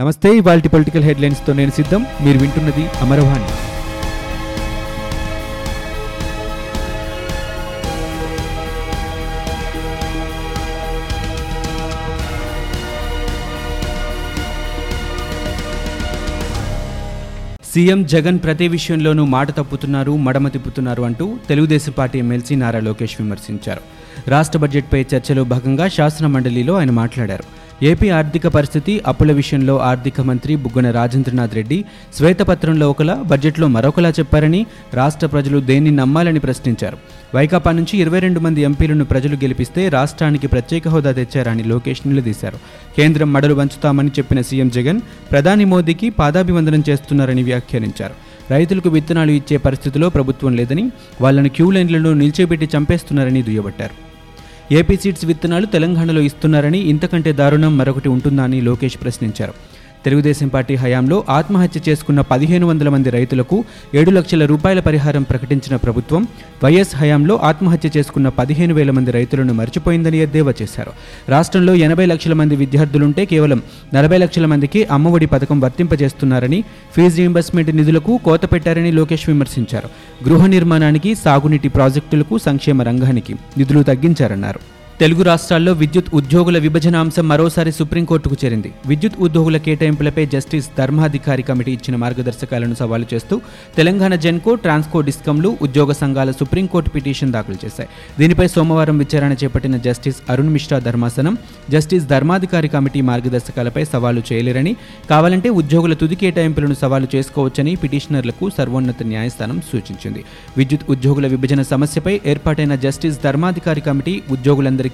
నమస్తే ఇవాల్టి పొలిటికల్ హెడ్లైన్స్తో నేను సిద్ధం. మీరు వింటున్నది అమరవాణి. సీఎం జగన్ ప్రతి విషయంలోనూ మాట తప్పుతున్నారు మడమ తిప్పుతున్నారు అంటూ తెలుగుదేశం పార్టీ ఎమ్మెల్సీ నారా లోకేష్ విమర్శించారు. రాష్ట్ర బడ్జెట్పై చర్చలో భాగంగా శాసన మండలిలో ఆయన మాట్లాడారు. ఏపీ ఆర్థిక పరిస్థితి అప్పుల విషయంలో ఆర్థిక మంత్రి బుగ్గన రాజేంద్రనాథ్ రెడ్డి శ్వేతపత్రంలో ఒకలా బడ్జెట్లో మరొకలా చెప్పారని రాష్ట్ర ప్రజలు దేన్ని నమ్మాలని ప్రశ్నించారు. వైకాపా నుంచి ఇరవై రెండు మంది ఎంపీలను ప్రజలు గెలిపిస్తే రాష్ట్రానికి ప్రత్యేక హోదా తెచ్చారని లోకేష్ నిలదీశారు. కేంద్రం మడలు వంచుతామని చెప్పిన సీఎం జగన్ ప్రధాని మోదీకి పాదాభివందనం చేస్తున్నారని వ్యాఖ్యానించారు. రైతులకు విత్తనాలు ఇచ్చే పరిస్థితిలో ప్రభుత్వం లేదని వాళ్ళను క్యూ లైన్లలో నిల్చోబెట్టి చంపేస్తున్నారని దుయ్యబట్టారు. ఏపీ సీడ్స్ విత్తనాలు తెలంగాణలో ఇస్తున్నారని ఇంతకంటే దారుణం మరొకటి ఉంటుందా అని లోకేష్ ప్రశ్నించారు. తెలుగుదేశం పార్టీ హయాంలో ఆత్మహత్య చేసుకున్న పదిహేను వందల మంది రైతులకు ఏడు లక్షల రూపాయల పరిహారం ప్రకటించిన ప్రభుత్వం వైఎస్ హయాంలో ఆత్మహత్య చేసుకున్న పదిహేను వేల మంది రైతులను మర్చిపోయిందని ఎద్దేవా చేశారు. రాష్ట్రంలో ఎనభై లక్షల మంది విద్యార్థులుంటే కేవలం నలభై లక్షల మందికి అమ్మఒడి పథకం వర్తింపజేస్తున్నారని ఫీజు రీయింబర్స్మెంట్ నిధులకు కోత పెట్టారని లోకేష్ విమర్శించారు. గృహ నిర్మాణానికి సాగునీటి ప్రాజెక్టులకు సంక్షేమ రంగానికి నిధులు తగ్గించారన్నారు. తెలుగు రాష్ట్రాల్లో విద్యుత్ ఉద్యోగుల విభజన అంశం మరోసారి సుప్రీంకోర్టుకు చేరింది. విద్యుత్ ఉద్యోగుల కేటాయింపులపై జస్టిస్ ధర్మాధికారి కమిటీ ఇచ్చిన మార్గదర్శకాలను సవాలు చేస్తూ తెలంగాణ జెన్కో ట్రాన్స్కో డిస్కంలు ఉద్యోగ సంఘాల సుప్రీంకోర్టు పిటిషన్ దాఖలు చేశాయి. దీనిపై సోమవారం విచారణ చేపట్టిన జస్టిస్ అరుణ్ మిశ్రా ధర్మాసనం జస్టిస్ ధర్మాధికారి కమిటీ మార్గదర్శకాలపై సవాలు చేయలేరని కావాలంటే ఉద్యోగుల తుది కేటాయింపులను సవాలు చేసుకోవచ్చని పిటిషనర్లకు సర్వోన్నత న్యాయస్థానం సూచించింది. విద్యుత్ ఉద్యోగుల విభజన సమస్యపై ఏర్పాటైన జస్టిస్ ధర్మాధికారి కమిటీ ఉద్యోగులందరికీ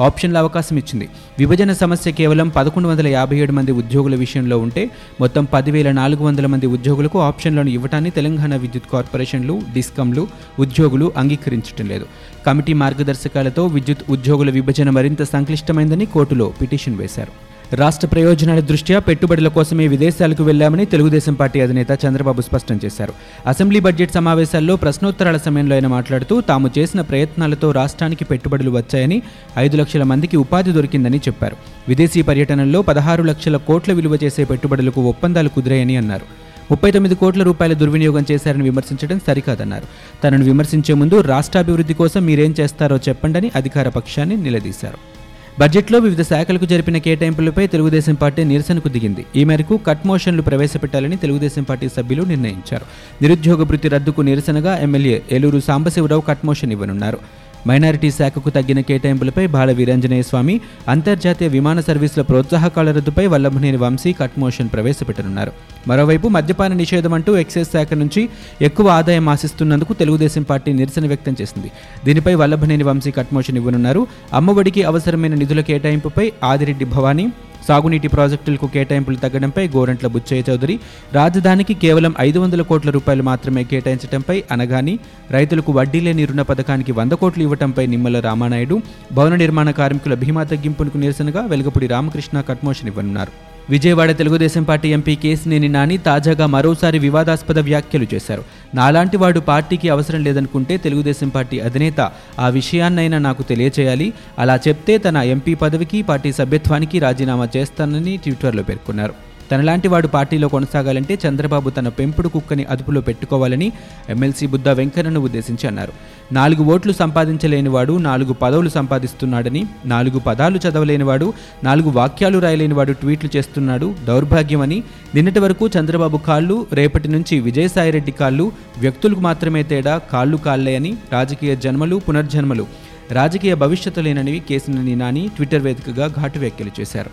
ఆప్షన్ల అవకాశం ఇచ్చింది. విభజన సమస్య కేవలం పదకొండు వందల యాభై ఏడు మంది ఉద్యోగుల విషయంలో ఉంటే మొత్తం పదివేల నాలుగు వందల మంది ఉద్యోగులకు ఆప్షన్లను ఇవ్వటాన్ని తెలంగాణ విద్యుత్ కార్పొరేషన్లు డిస్కంలు ఉద్యోగులు అంగీకరించడం లేదు. కమిటీ మార్గదర్శకాలతో విద్యుత్ ఉద్యోగుల విభజన మరింత సంక్లిష్టమైందని కోర్టులో పిటిషన్ వేశారు. రాష్ట్ర ప్రయోజనాల దృష్ట్యా పెట్టుబడుల కోసమే విదేశాలకు వెళ్ళామని తెలుగుదేశం పార్టీ అధినేత చంద్రబాబు స్పష్టం చేశారు. అసెంబ్లీ బడ్జెట్ సమావేశాల్లో ప్రశ్నోత్తరాల సమయంలో ఆయన మాట్లాడుతూ తాము చేసిన ప్రయత్నాలతో రాష్ట్రానికి పెట్టుబడులు వచ్చాయని ఐదు లక్షల మందికి ఉపాధి దొరికిందని చెప్పారు. విదేశీ పర్యటనల్లో పదహారు లక్షల కోట్ల విలువ చేసే పెట్టుబడులకు ఒప్పందాలు కుదిరాయని అన్నారు. ముప్పై తొమ్మిది కోట్ల రూపాయల దుర్వినియోగం చేశారని విమర్శించడం సరికాదన్నారు. తనను విమర్శించే ముందు రాష్ట్రాభివృద్ధి కోసం మీరేం చేస్తారో చెప్పండని అధికార పక్షాన్ని నిలదీశారు. బడ్జెట్లో వివిధ శాఖలకు జరిపిన కేటాయింపులపై తెలుగుదేశం పార్టీ నిరసనకు దిగింది. ఈ మేరకు కట్ మోషన్లు ప్రవేశపెట్టాలని తెలుగుదేశం పార్టీ సభ్యులు నిర్ణయించారు. నిరుద్యోగ భృతి రద్దుకు నిరసనగా MLA Eluru Sambasiva Rao cut motion ఇవ్వనున్నారు. మైనారిటీ శాఖకు తగ్గిన కేటాయింపులపై బాల వీరాంజనేయ స్వామి అంతర్జాతీయ విమాన సర్వీసుల ప్రోత్సాహకాల రద్దుపై వల్లభనేని వంశీ కట్ మోషన్ ప్రవేశపెట్టనున్నారు. మరోవైపు మద్యపాన నిషేధం అంటూ ఎక్సైజ్ శాఖ నుంచి ఎక్కువ ఆదాయం ఆశిస్తున్నందుకు తెలుగుదేశం పార్టీ నిరసన వ్యక్తం చేసింది. దీనిపై వల్లభనేని వంశీ కట్ మోషన్ ఇవ్వనున్నారు. అమ్మఒడికి అవసరమైన నిధుల కేటాయింపుపై ఆదిరెడ్డి భవానీ సాగునీటి ప్రాజెక్టులకు కేటాయింపులు తగ్గడంపై గోరంట్ల బుచ్చయ్య చౌదరి. రాజధానికి కేవలం ఐదు వందల కోట్ల రూపాయలు మాత్రమే కేటాయించడంపై అనగాని రైతులకు వడ్డీ లేని రుణ పథకానికి వంద కోట్లు ఇవ్వడంపై నిమ్మల రామానాయుడు భవన నిర్మాణ కార్మికుల భీమా తగ్గింపునకు నిరసనగా వెలగపూడి రామకృష్ణ కట్మోషన్ ఇవ్వనున్నారు. విజయవాడ తెలుగుదేశం పార్టీ ఎంపీ కేసినేని నాని తాజాగా మరోసారి వివాదాస్పద వ్యాఖ్యలు చేశారు. నాలాంటి వాడు పార్టీకి అవసరం లేదనుకుంటే తెలుగుదేశం పార్టీ అధినేత ఆ విషయాన్నైనా నాకు తెలియచేయాలి. అలా చెప్తే తన ఎంపీ పదవికి పార్టీ సభ్యత్వానికి రాజీనామా చేస్తానని ట్విట్టర్లో పేర్కొన్నారు. తనలాంటి వాడు పార్టీలో కొనసాగాలంటే చంద్రబాబు తన పెంపుడు కుక్కని అదుపులో పెట్టుకోవాలని ఎమ్మెల్సీ బుద్ధ వెంకన్నను ఉద్దేశించి అన్నారు. నాలుగు ఓట్లు సంపాదించలేనివాడు నాలుగు పదవులు సంపాదిస్తున్నాడని నాలుగు పదాలు చదవలేనివాడు నాలుగు వాక్యాలు రాయలేనివాడు ట్వీట్లు చేస్తున్నాడు దౌర్భాగ్యమని నిన్నటి వరకు చంద్రబాబు కాళ్ళు రేపటి నుంచి విజయసాయిరెడ్డి కాళ్ళు వ్యక్తులకు మాత్రమే తేడా కాళ్ళు కాళ్ళే అని రాజకీయ జన్మలు పునర్జన్మలు రాజకీయ భవిష్యత్తు లేననివి కేసినేని నాని ట్విట్టర్ వేదికగా ఘాటు వ్యాఖ్యలు చేశారు.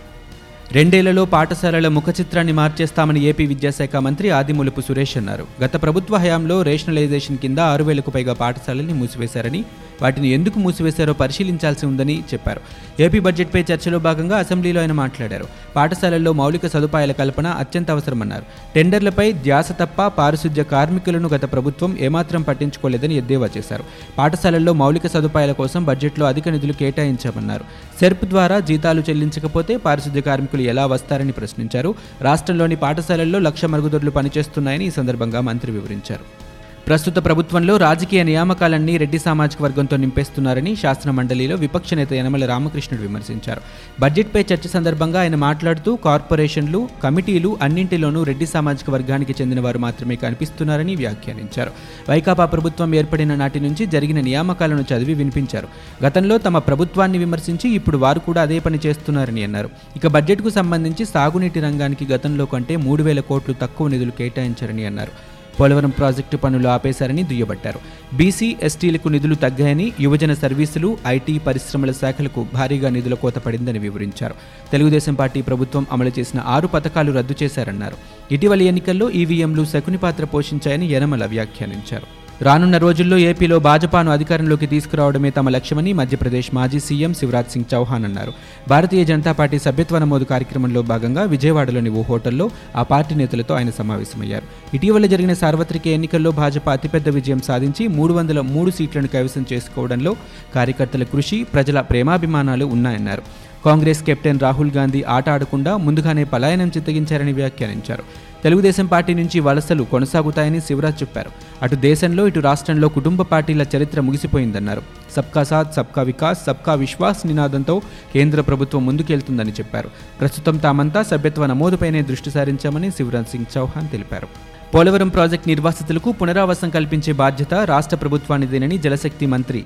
రెండేళ్ళలో పాఠశాలల ముఖ చిత్రాన్ని మార్చేస్తామని ఏపీ విద్యాశాఖ మంత్రి ఆదిమూలపు సురేష్ అన్నారు. గత ప్రభుత్వ హయాంలో రేషనలైజేషన్ కింద ఆరు వేలకు పైగా పాఠశాలల్ని మూసివేశారని వాటిని ఎందుకు మూసివేశారో పరిశీలించాల్సి ఉందని చెప్పారు. ఏపీ బడ్జెట్పై చర్చలో భాగంగా అసెంబ్లీలో ఆయన మాట్లాడారు. పాఠశాలల్లో మౌలిక సదుపాయాల కల్పన అత్యంత అవసరమన్నారు. టెండర్లపై ధ్యాస తప్ప పారిశుద్ధ్య కార్మికులను గత ప్రభుత్వం ఏమాత్రం పట్టించుకోలేదని ఎద్దేవా చేశారు. పాఠశాలల్లో మౌలిక సదుపాయాల కోసం బడ్జెట్లో అధిక నిధులు కేటాయించామన్నారు. సెర్ప్ ద్వారా జీతాలు చెల్లించకపోతే పారిశుద్ధ్య కార్మికులు ఎలా వస్తారని ప్రశ్నించారు. రాష్ట్రంలోని పాఠశాలల్లో లక్ష మరుగుదొడ్లు పనిచేస్తున్నాయని ఈ సందర్భంగా మంత్రి వివరించారు. ప్రస్తుత ప్రభుత్వంలో రాజకీయ నియామకాలన్నీ రెడ్డి సామాజిక వర్గంతో నింపేస్తున్నారని శాసన మండలిలో విపక్ష నేత యనమల రామకృష్ణుడు విమర్శించారు. బడ్జెట్పై చర్చ సందర్భంగా ఆయన మాట్లాడుతూ కార్పొరేషన్లు కమిటీలు అన్నింటిలోనూ రెడ్డి సామాజిక వర్గానికి చెందిన వారు మాత్రమే కనిపిస్తున్నారని వ్యాఖ్యానించారు. వైకాపా ప్రభుత్వం ఏర్పడిన నాటి నుంచి జరిగిన నియామకాలను చదివి వినిపించారు. గతంలో తమ ప్రభుత్వాన్ని విమర్శించి ఇప్పుడు వారు కూడా అదే పని చేస్తున్నారని అన్నారు. ఇక బడ్జెట్కు సంబంధించి సాగునీటి రంగానికి గతంలో కంటే మూడు వేల కోట్లు తక్కువ నిధులు కేటాయించారని అన్నారు. పోలవరం ప్రాజెక్టు పనులు ఆపేశారని దుయ్యబట్టారు. బీసీ ఎస్టీలకు నిధులు తగ్గాయని యువజన సర్వీసులు ఐటీ పరిశ్రమల శాఖలకు భారీగా నిధుల కోత పడిందని వివరించారు. తెలుగుదేశం పార్టీ ప్రభుత్వం అమలు చేసిన ఆరు పథకాలు రద్దు చేశారన్నారు. ఇటీవలి ఎన్నికల్లో ఈవీఎంలు శకుని పాత్ర పోషించాయని యనమల వ్యాఖ్యానించారు. రానున్న రోజుల్లో ఏపీలో భాజపాను అధికారంలోకి తీసుకురావడమే తమ లక్ష్యమని మధ్యప్రదేశ్ మాజీ సీఎం శివరాజ్ సింగ్ చౌహాన్ అన్నారు. భారతీయ జనతా పార్టీ సభ్యత్వ నమోదు కార్యక్రమంలో భాగంగా విజయవాడలోని ఓ హోటల్లో ఆ పార్టీ నేతలతో ఆయన సమావేశమయ్యారు. ఇటీవల జరిగిన సార్వత్రిక ఎన్నికల్లో భాజపా అతిపెద్ద విజయం సాధించి మూడు వందల మూడు సీట్లను కైవసం చేసుకోవడంలో కార్యకర్తల కృషి ప్రజల ప్రేమాభిమానాలు ఉన్నాయన్నారు. కాంగ్రెస్ కెప్టెన్ రాహుల్ గాంధీ ఆట ఆడకుండా ముందుగానే పలాయనం చిత్తగించారని వ్యాఖ్యానించారు. తెలుగుదేశం పార్టీ నుంచి వలసలు కొనసాగుతాయని శివరాజ్ చెప్పారు. అటు దేశంలో ఇటు రాష్ట్రంలో కుటుంబ పార్టీల చరిత్ర ముగిసిపోయిందన్నారు. సబ్కా సాత్ సబ్కా వికాస్ సబ్కా విశ్వాస్ నినాదంతో కేంద్ర ప్రభుత్వం ముందుకెళ్తుందని చెప్పారు. ప్రస్తుతం తామంతా సభ్యత్వ నమోదుపైనే దృష్టి సారించామని శివరాజ్ సింగ్ చౌహాన్ తెలిపారు. పోలవరం ప్రాజెక్టు నిర్వాసితులకు పునరావాసం కల్పించే బాధ్యత రాష్ట్ర ప్రభుత్వానిదేనని జలశక్తి మంత్రి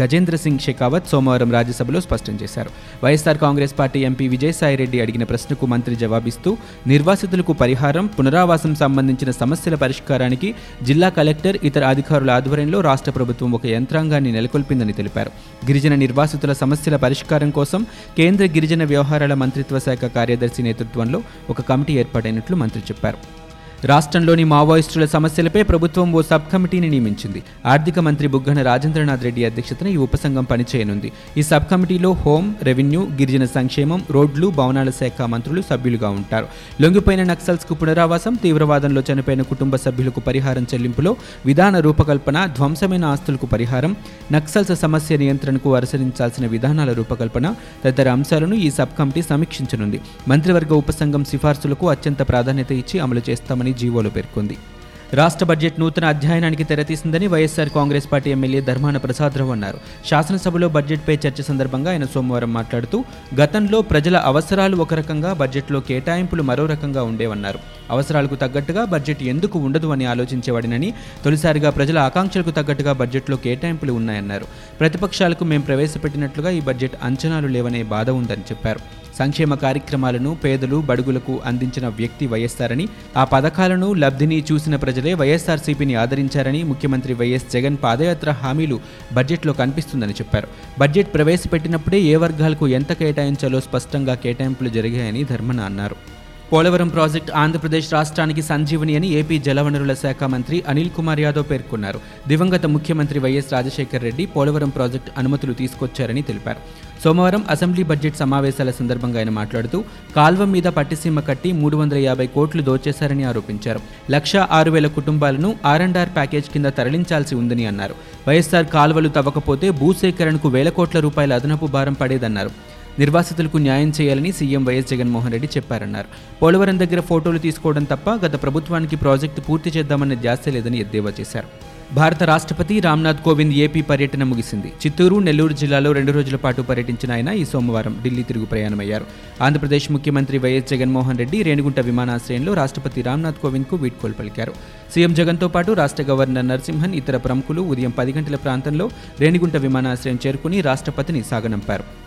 గజేంద్ర సింగ్ షెకావత్ సోమవారం రాజ్యసభలో స్పష్టం చేశారు. YSR Congress party MP Vijayasai Reddy అడిగిన ప్రశ్నకు మంత్రి జవాబిస్తూ నిర్వాసితులకు పరిహారం పునరావాసం సంబంధించిన సమస్యల పరిష్కారానికి జిల్లా కలెక్టర్ ఇతర అధికారుల ఆధ్వర్యంలో రాష్ట్ర ప్రభుత్వం ఒక యంత్రాంగాన్ని నెలకొల్పిందని తెలిపారు. గిరిజన నిర్వాసితుల సమస్యల పరిష్కారం కోసం కేంద్ర గిరిజన వ్యవహారాల మంత్రిత్వ శాఖ కార్యదర్శి నేతృత్వంలో ఒక కమిటీ ఏర్పాటైనట్లు మంత్రి చెప్పారు. రాష్ట్రంలోని మావోయిస్టుల సమస్యలపై ప్రభుత్వం ఓ సబ్ కమిటీని నియమించింది. ఆర్థిక మంత్రి బుగ్గన రాజేంద్రనాథ్ రెడ్డి అధ్యక్షతన ఈ ఉపసంఘం పనిచేయనుంది. ఈ సబ్ కమిటీలో హోం రెవెన్యూ గిరిజన సంక్షేమం రోడ్లు భవనాల శాఖ మంత్రులు సభ్యులుగా ఉంటారు. లొంగిపోయిన నక్సల్స్కు పునరావాసం తీవ్రవాదంలో చనిపోయిన కుటుంబ సభ్యులకు పరిహారం చెల్లింపులో విధాన రూపకల్పన ధ్వంసమైన ఆస్తులకు పరిహారం నక్సల్స్ సమస్య నియంత్రణకు అనుసరించాల్సిన విధానాల రూపకల్పన తదితర అంశాలను ఈ సబ్ కమిటీ సమీక్షించనుంది. మంత్రివర్గ ఉపసంఘం సిఫార్సులకు అత్యంత ప్రాధాన్యత ఇచ్చి అమలు చేస్తామని జీవోలు పేర్కొంది. రాష్ట్ర బడ్జెట్ నూతన అధ్యయనానికి తెరతీసిందని YSR Congress party MLA Dharmana Prasada Rao అన్నారు. శాసనసభలో బడ్జెట్పై చర్చ సందర్భంగా ఆయన సోమవారం మాట్లాడుతూ గతంలో ప్రజల అవసరాలు ఒక రకంగా బడ్జెట్లో కేటాయింపులు మరో రకంగా ఉండేవన్నారు. అవసరాలకు తగ్గట్టుగా బడ్జెట్ ఎందుకు ఉండదు అని ఆలోచించేవాడినని తొలిసారిగా ప్రజల ఆకాంక్షలకు తగ్గట్టుగా బడ్జెట్లో కేటాయింపులు ఉన్నాయన్నారు. ప్రతిపక్షాలకు మేము ప్రవేశపెట్టినట్లుగా ఈ బడ్జెట్ అంచనాలు లేవనే బాధ ఉందని చెప్పారు. సంక్షేమ కార్యక్రమాలను పేదలు బడుగులకు అందించిన వ్యక్తి వైఎస్ఆర్ అని ఆ పథకాలను లబ్ధిని చూసిన ప్రజలే వైఎస్ఆర్సీపీని ఆదరించారని ముఖ్యమంత్రి వైఎస్ జగన్ పాదయాత్ర హామీలు బడ్జెట్లో కనిపిస్తుందని చెప్పారు. బడ్జెట్ ప్రవేశపెట్టినప్పుడే ఏ వర్గాలకు ఎంత కేటాయించాలో స్పష్టంగా కేటాయింపులు జరిగాయని ధర్మన అన్నారు. పోలవరం ప్రాజెక్టు ఆంధ్రప్రదేశ్ రాష్ట్రానికి సంజీవని అని ఏపీ జలవనరుల శాఖ మంత్రి అనిల్ కుమార్ యాదవ్ పేర్కొన్నారు. దివంగత ముఖ్యమంత్రి వైఎస్ రాజశేఖర్ రెడ్డి పోలవరం ప్రాజెక్టు అనుమతులు తీసుకొచ్చారని తెలిపారు. సోమవారం అసెంబ్లీ బడ్జెట్ సమావేశాల సందర్భంగా ఆయన మాట్లాడుతూ కాల్వ మీద పట్టిసీమ కట్టి మూడు వందల యాభై కోట్లు దోచేశారని ఆరోపించారు. లక్ష ఆరు వేల కుటుంబాలను ఆర్ అండ్ ఆర్ ప్యాకేజ్ కింద తరలించాల్సి ఉందని అన్నారు. వైఎస్ఆర్ కాల్వలు తవ్వకపోతే భూసేకరణకు వేల కోట్ల రూపాయల అదనపు భారం పడేదన్నారు. నిర్వాసితులకు న్యాయం చేయాలని సీఎం వైఎస్ జగన్మోహన్ రెడ్డి చెప్పారన్నారు. పోలవరం దగ్గర ఫోటోలు తీసుకోవడం తప్ప గత ప్రభుత్వానికి ప్రాజెక్టు పూర్తి చేద్దామన్న ధ్యాస లేదని ఎద్దేవా చేశారు. భారత రాష్ట్రపతి రామ్నాథ్ కోవింద్ ఏపీ పర్యటన ముగిసింది. చిత్తూరు నెల్లూరు జిల్లాలో రెండు రోజుల పాటు పర్యటించిన ఆయన ఈ సోమవారం ఢిల్లీ తిరుగు ప్రయాణమయ్యారు. ఆంధ్రప్రదేశ్ ముఖ్యమంత్రి వైఎస్ జగన్మోహన్ రెడ్డి రేణిగుంట విమానాశ్రయంలో రాష్ట్రపతి రామ్నాథ్ కోవింద్కు వీడ్కోలు పలికారు. సీఎం జగన్తో పాటు రాష్ట్ర గవర్నర్ నరసింహన్ ఇతర ప్రముఖులు ఉదయం పది గంటల ప్రాంతంలో రేణిగుంట విమానాశ్రయం చేరుకుని రాష్ట్రపతిని సాగనంపారు.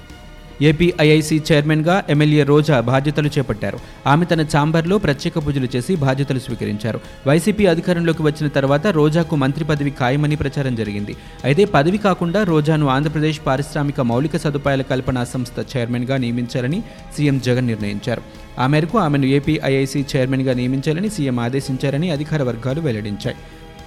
ఏపీఐఐసీ చైర్మన్గా ఎమ్మెల్యే రోజా బాధ్యతలు చేపట్టారు. ఆమె తన ఛాంబర్లో ప్రత్యేక పూజలు చేసి బాధ్యతలు స్వీకరించారు. వైసీపీ అధికారంలోకి వచ్చిన తర్వాత రోజాకు మంత్రి పదవి ఖాయమని ప్రచారం జరిగింది. అయితే పదవి కాకుండా రోజాను ఆంధ్రప్రదేశ్ పారిశ్రామిక మౌలిక సదుపాయాల కల్పనా సంస్థ చైర్మన్గా నియమించాలని సీఎం జగన్ నిర్ణయించారు. ఆ మేరకు ఆమెను ఏపీఐఐసీ చైర్మన్గా నియమించాలని సీఎం ఆదేశించారని అధికార వర్గాలు వెల్లడించాయి.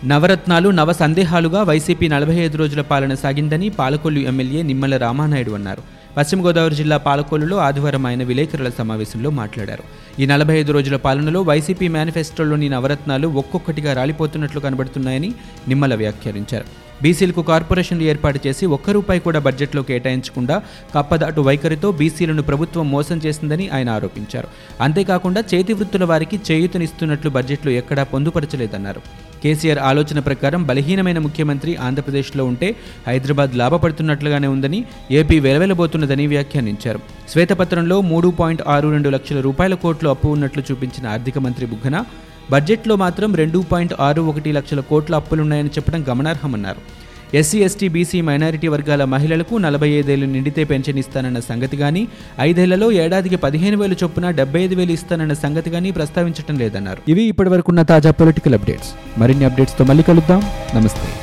నవరత్నాలు నవ సందేహాలుగా వైసీపీ నలభై ఐదు రోజుల పాలన సాగిందని పాలకొల్లు ఎమ్మెల్యే నిమ్మల రామానాయుడు అన్నారు. పశ్చిమ గోదావరి జిల్లా పాలకొల్లులో ఆదివారం ఆయన విలేకరుల సమావేశంలో మాట్లాడారు. ఈ నలభై ఐదు రోజుల పాలనలో వైసీపీ మేనిఫెస్టోలోని నవరత్నాలు ఒక్కొక్కటిగా రాలిపోతున్నట్లు కనబడుతున్నాయని నిమ్మల వ్యాఖ్యానించారు. బీసీలకు కార్పొరేషన్లు ఏర్పాటు చేసి ఒక్క రూపాయి కూడా బడ్జెట్లో కేటాయించకుండా కప్పదాటు వైఖరితో బీసీలను ప్రభుత్వం మోసం చేసిందని ఆయన ఆరోపించారు. అంతేకాకుండా చేతి వృత్తుల వారికి చేయూతనిస్తున్నట్లు బడ్జెట్లో ఎక్కడా పొందుపరచలేదన్నారు. కేసీఆర్ ఆలోచన ప్రకారం బలహీనమైన ముఖ్యమంత్రి ఆంధ్రప్రదేశ్లో ఉంటే హైదరాబాద్ లాభపడుతున్నట్లుగానే ఉందని ఏపీ వెలవెలబోతున్నదని వ్యాఖ్యానించారు. శ్వేతపత్రంలో మూడు పాయింట్ ఆరు రెండు లక్షల రూపాయల కోట్లు అప్పు ఉన్నట్లు చూపించిన ఆర్థిక మంత్రి బుగ్గన బడ్జెట్లో మాత్రం రెండు పాయింట్ ఆరు ఒకటి లక్షల కోట్ల అప్పులున్నాయని చెప్పడం గమనార్హమన్నారు. ఎస్సీ ఎస్టీ బీసీ మైనారిటీ వర్గాల మహిళలకు నలభై ఐదేళ్ళు నిండితే పెన్షన్ ఇస్తానన్న సంగతి కానీ ఐదేళ్ళలో ఏడాదికి పదిహేను వేలు చొప్పున డెబ్బై ఐదు వేలు ఇస్తానన్న సంగతి కానీ ప్రస్తావించడం లేదన్నారు. ఇవి ఇప్పటివరకున్న తాజా పొలిటికల్ అప్డేట్స్ మరిన్ని అప్డేట్స్తో మళ్ళీ కలుద్దాం. నమస్తే.